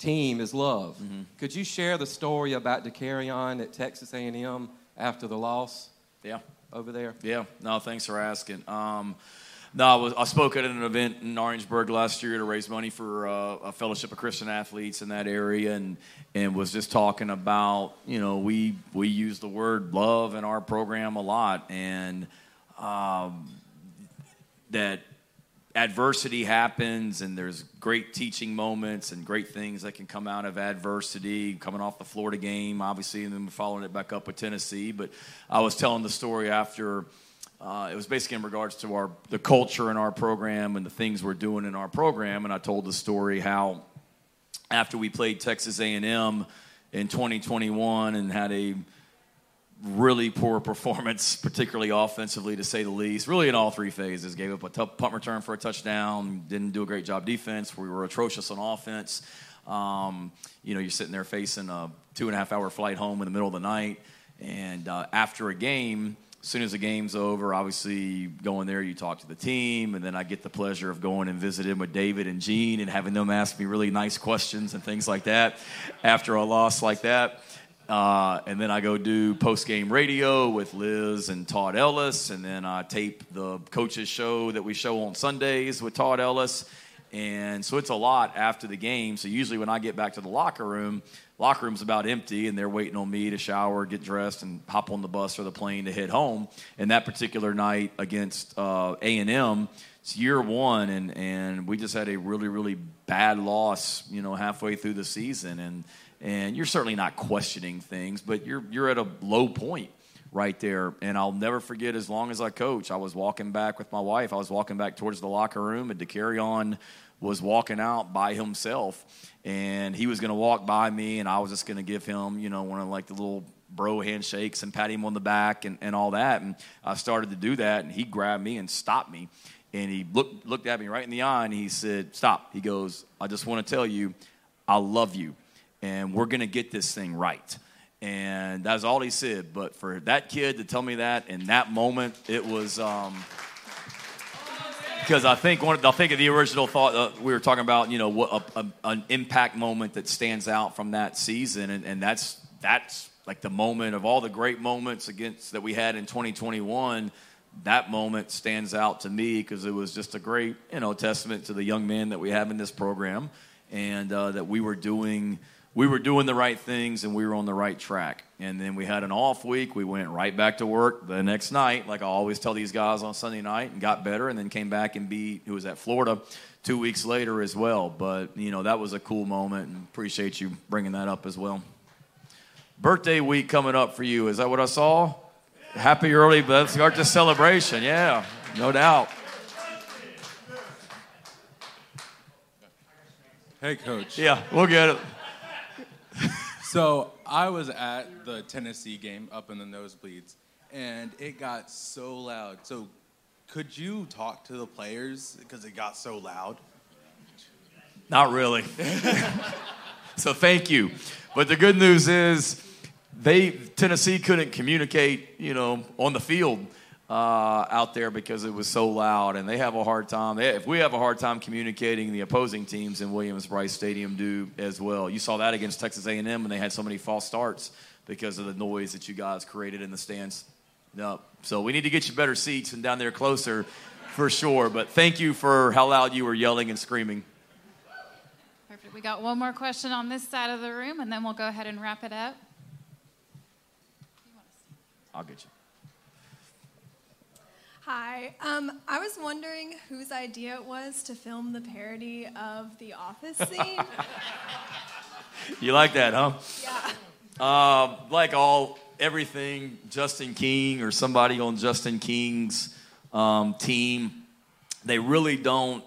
team is love. Mm-hmm. Could you share the story about Dakereon at Texas A&M after the loss? Yeah. Over there. Yeah. No, thanks for asking. Um, no, I, was, I, spoke at an event in Orangeburg last year to raise money for uh, a fellowship of Christian athletes in that area, and and was just talking about you know we we use the word love in our program a lot, and um, that adversity happens and there's great teaching moments and great things that can come out of adversity coming off the florida game obviously and then following it back up with tennessee. But i was telling the story after uh, it was basically in regards to our the culture in our program and the things we're doing in our program. And i told the story how after we played texas a&m in 2021 and had a really poor performance, particularly offensively, to say the least. Really, in all three phases, gave up a tough punt return for a touchdown. Didn't do a great job defense. We were atrocious on offense. Um, you know, you're sitting there facing a two and a half hour flight home in the middle of the night, and uh, after a game. As soon as the game's over, obviously going there, you talk to the team, and then I get the pleasure of going and visiting with David and Gene and having them ask me really nice questions and things like that after a loss like that. Uh, and then I go do post game radio with Liz and Todd Ellis, and then I tape the coaches show that we show on Sundays with Todd Ellis. And so it's a lot after the game. So usually when I get back to the locker room, locker room's about empty, and they're waiting on me to shower, get dressed, and hop on the bus or the plane to head home. And that particular night against uh, A and M, it's year one, and and we just had a really really bad loss, you know, halfway through the season, and and you're certainly not questioning things, but you're you're at a low point right there. And I'll never forget as long as I coach. I was walking back with my wife. I was walking back towards the locker room, and Dakereon was walking out by himself, and he was going to walk by me, and I was just going to give him, you know, one of like the little bro handshakes and pat him on the back and, and all that. And I started to do that, and he grabbed me and stopped me. And he looked, looked at me right in the eye and he said, Stop. He goes, I just want to tell you, I love you, and we're going to get this thing right. And that's all he said. But for that kid to tell me that in that moment, it was. Um, because I think one, I think of the original thought uh, we were talking about, you know, what a, a, an impact moment that stands out from that season, and, and that's that's like the moment of all the great moments against that we had in 2021. That moment stands out to me because it was just a great, you know, testament to the young men that we have in this program, and uh, that we were doing we were doing the right things and we were on the right track. And then we had an off week. We went right back to work the next night, like I always tell these guys on Sunday night, and got better. And then came back and beat who was at Florida two weeks later as well. But you know that was a cool moment, and appreciate you bringing that up as well. Birthday week coming up for you. Is that what I saw? Happy early, but start the celebration. Yeah, no doubt. Hey, coach. Yeah, we'll get it. So I was at the Tennessee game up in the nosebleeds, and it got so loud. So could you talk to the players because it got so loud? Not really. so thank you. But the good news is they Tennessee couldn't communicate, you know, on the field uh, out there because it was so loud, and they have a hard time. They, if we have a hard time communicating, the opposing teams in Williams-Brice Stadium do as well. You saw that against Texas A&M, when they had so many false starts because of the noise that you guys created in the stands. No, so we need to get you better seats and down there closer, for sure. But thank you for how loud you were yelling and screaming. Perfect. We got one more question on this side of the room, and then we'll go ahead and wrap it up. I'll get you. Hi. Um, I was wondering whose idea it was to film the parody of the Office scene. You like that, huh? yeah. Uh, like all everything, Justin King or somebody on Justin King's um, team, they really don't.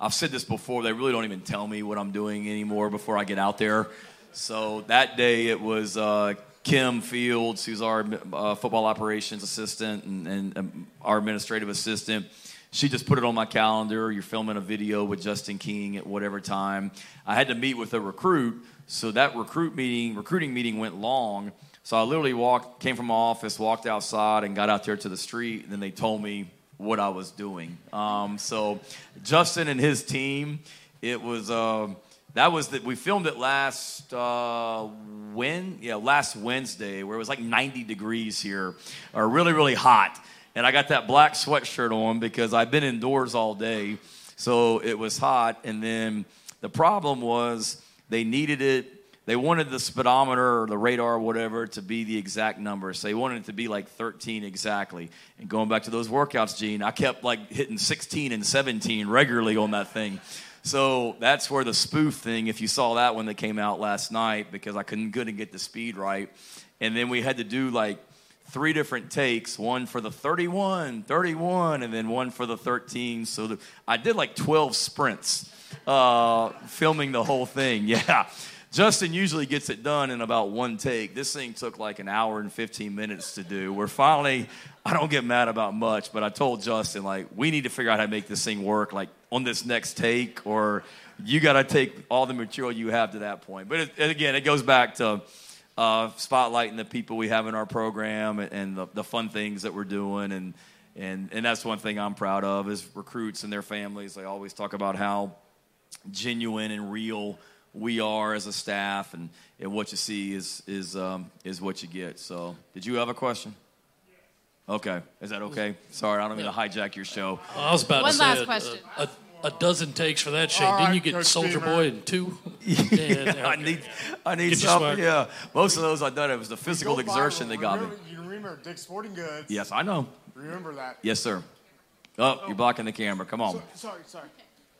I've said this before. They really don't even tell me what I'm doing anymore before I get out there. So that day it was uh, Kim Fields, who's our uh, football operations assistant and, and um, our administrative assistant. She just put it on my calendar. You're filming a video with Justin King at whatever time. I had to meet with a recruit, so that recruit meeting, recruiting meeting went long. So I literally walked, came from my office, walked outside, and got out there to the street. And then they told me what I was doing. Um, so Justin and his team, it was. Uh, that was that we filmed it last uh, when yeah last Wednesday where it was like 90 degrees here, or really really hot, and I got that black sweatshirt on because I've been indoors all day, so it was hot. And then the problem was they needed it. They wanted the speedometer or the radar or whatever to be the exact number. So they wanted it to be like 13 exactly. And going back to those workouts, Gene, I kept like hitting 16 and 17 regularly on that thing. So that's where the spoof thing, if you saw that one that came out last night, because I couldn't couldn't get the speed right. And then we had to do like three different takes one for the 31, 31, and then one for the 13. So the, I did like 12 sprints uh, filming the whole thing. Yeah. Justin usually gets it done in about one take. This thing took like an hour and 15 minutes to do. We're finally, I don't get mad about much, but I told Justin, like, we need to figure out how to make this thing work, like, on this next take, or you got to take all the material you have to that point. But it, again, it goes back to uh, spotlighting the people we have in our program and, and the, the fun things that we're doing. And, and, and that's one thing I'm proud of is recruits and their families. They always talk about how genuine and real we are as a staff, and, and what you see is is um, is what you get. So, did you have a question? Okay, is that okay? Sorry, I don't mean to hijack your show. I was about One to say last a, question. A, a dozen takes for that, Shane. All Didn't you right, get Coach Soldier Beamer. Boy in two? Yeah, I okay. need I need Get you something. smart. Yeah, most of those I done. It was the physical Go exertion viral. that got me. remember, You remember Dick's Sporting Goods? Yes, I know. Remember that? Yes, sir. Oh, you're blocking the camera. Come on. So, sorry, sorry.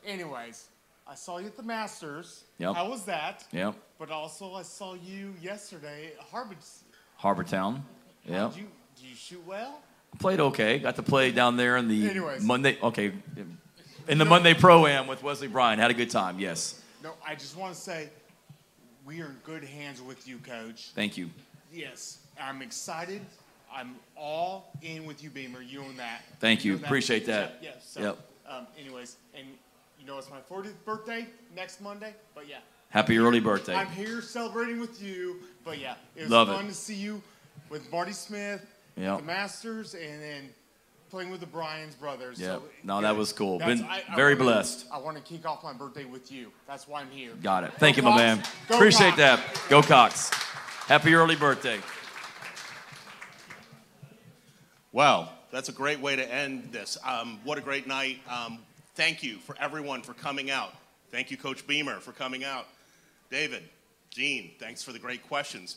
Anyways, I saw you at the Masters. Yep. How was that? Yep. But also, I saw you yesterday at Harvard. Harbor Town. Yeah. Did you, do you shoot well? Played okay. Got to play down there in the Anyways. Monday. Okay, in the Monday Pro Am with Wesley Bryan. Had a good time. Yes. No, I just want to say we are in good hands with you, Coach. Thank you. Yes, I'm excited. I'm all in with you, Beamer. You own that. Thank you. know that. Appreciate that. Yes. So, Yep. Um, anyways, and you know it's my 40th birthday next Monday, but yeah. Happy early birthday. I'm here celebrating with you, but yeah, it was Love it. fun to see you with Marty Smith, Yep. the Masters, and then playing with the Bryans brothers. Yeah. So, No, that was cool. Been I- I very wanna- blessed. I want to kick off my birthday with you. That's why I'm here. Got it. Thank Go you, my man. Go Appreciate Cocks. that. Go Cocks. Happy early birthday. Well, that's a great way to end this. Um, what a great night. Um, thank you for everyone for coming out. Thank you, Coach Beamer, for coming out. David, Gene, thanks for the great questions.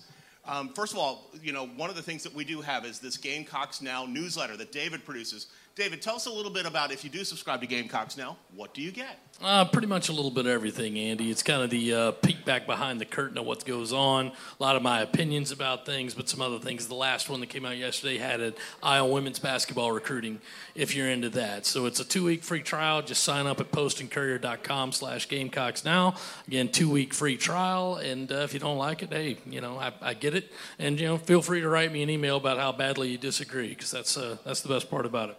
Um, first of all, you know, one of the things that we do have is this Gamecocks Now newsletter that David produces. David, tell us a little bit about if you do subscribe to Gamecocks Now, what do you get? Uh, pretty much a little bit of everything, Andy. It's kind of the uh, peek back behind the curtain of what goes on. A lot of my opinions about things, but some other things. The last one that came out yesterday had an eye on women's basketball recruiting, if you're into that. So it's a two-week free trial. Just sign up at postandcourier.com slash Gamecocks now. Again, two-week free trial. And uh, if you don't like it, hey, you know, I, I get it. And, you know, feel free to write me an email about how badly you disagree, because that's, uh, that's the best part about it.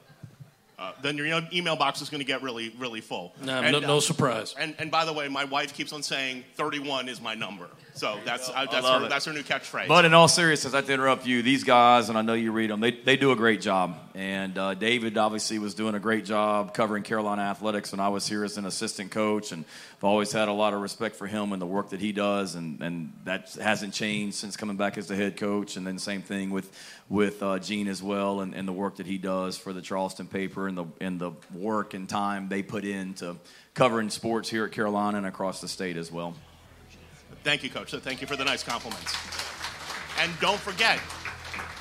Uh, then your email box is going to get really, really full. No, And, no, uh, no surprise. And, and by the way, my wife keeps on saying 31 is my number. So that's, uh, that's, her, that's her new catchphrase. But in all seriousness, I have to interrupt you. These guys, and I know you read them, they, they do a great job. And uh, David obviously was doing a great job covering Carolina athletics when I was here as an assistant coach. And I've always had a lot of respect for him and the work that he does. And, and that hasn't changed since coming back as the head coach. And then same thing with, with uh, Gene as well and, and the work that he does for the Charleston paper and the, and the work and time they put into covering sports here at Carolina and across the state as well. Thank you, Coach. So Thank you for the nice compliments. And don't forget,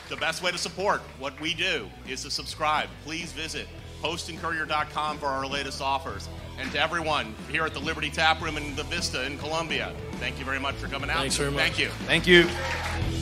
the best way to support what we do is to subscribe. Please visit postandcourier.com for our latest offers. And to everyone here at the Liberty Tap Room in the Vista in Columbia, thank you very much for coming out. Thanks very much. Thank you. Thank you.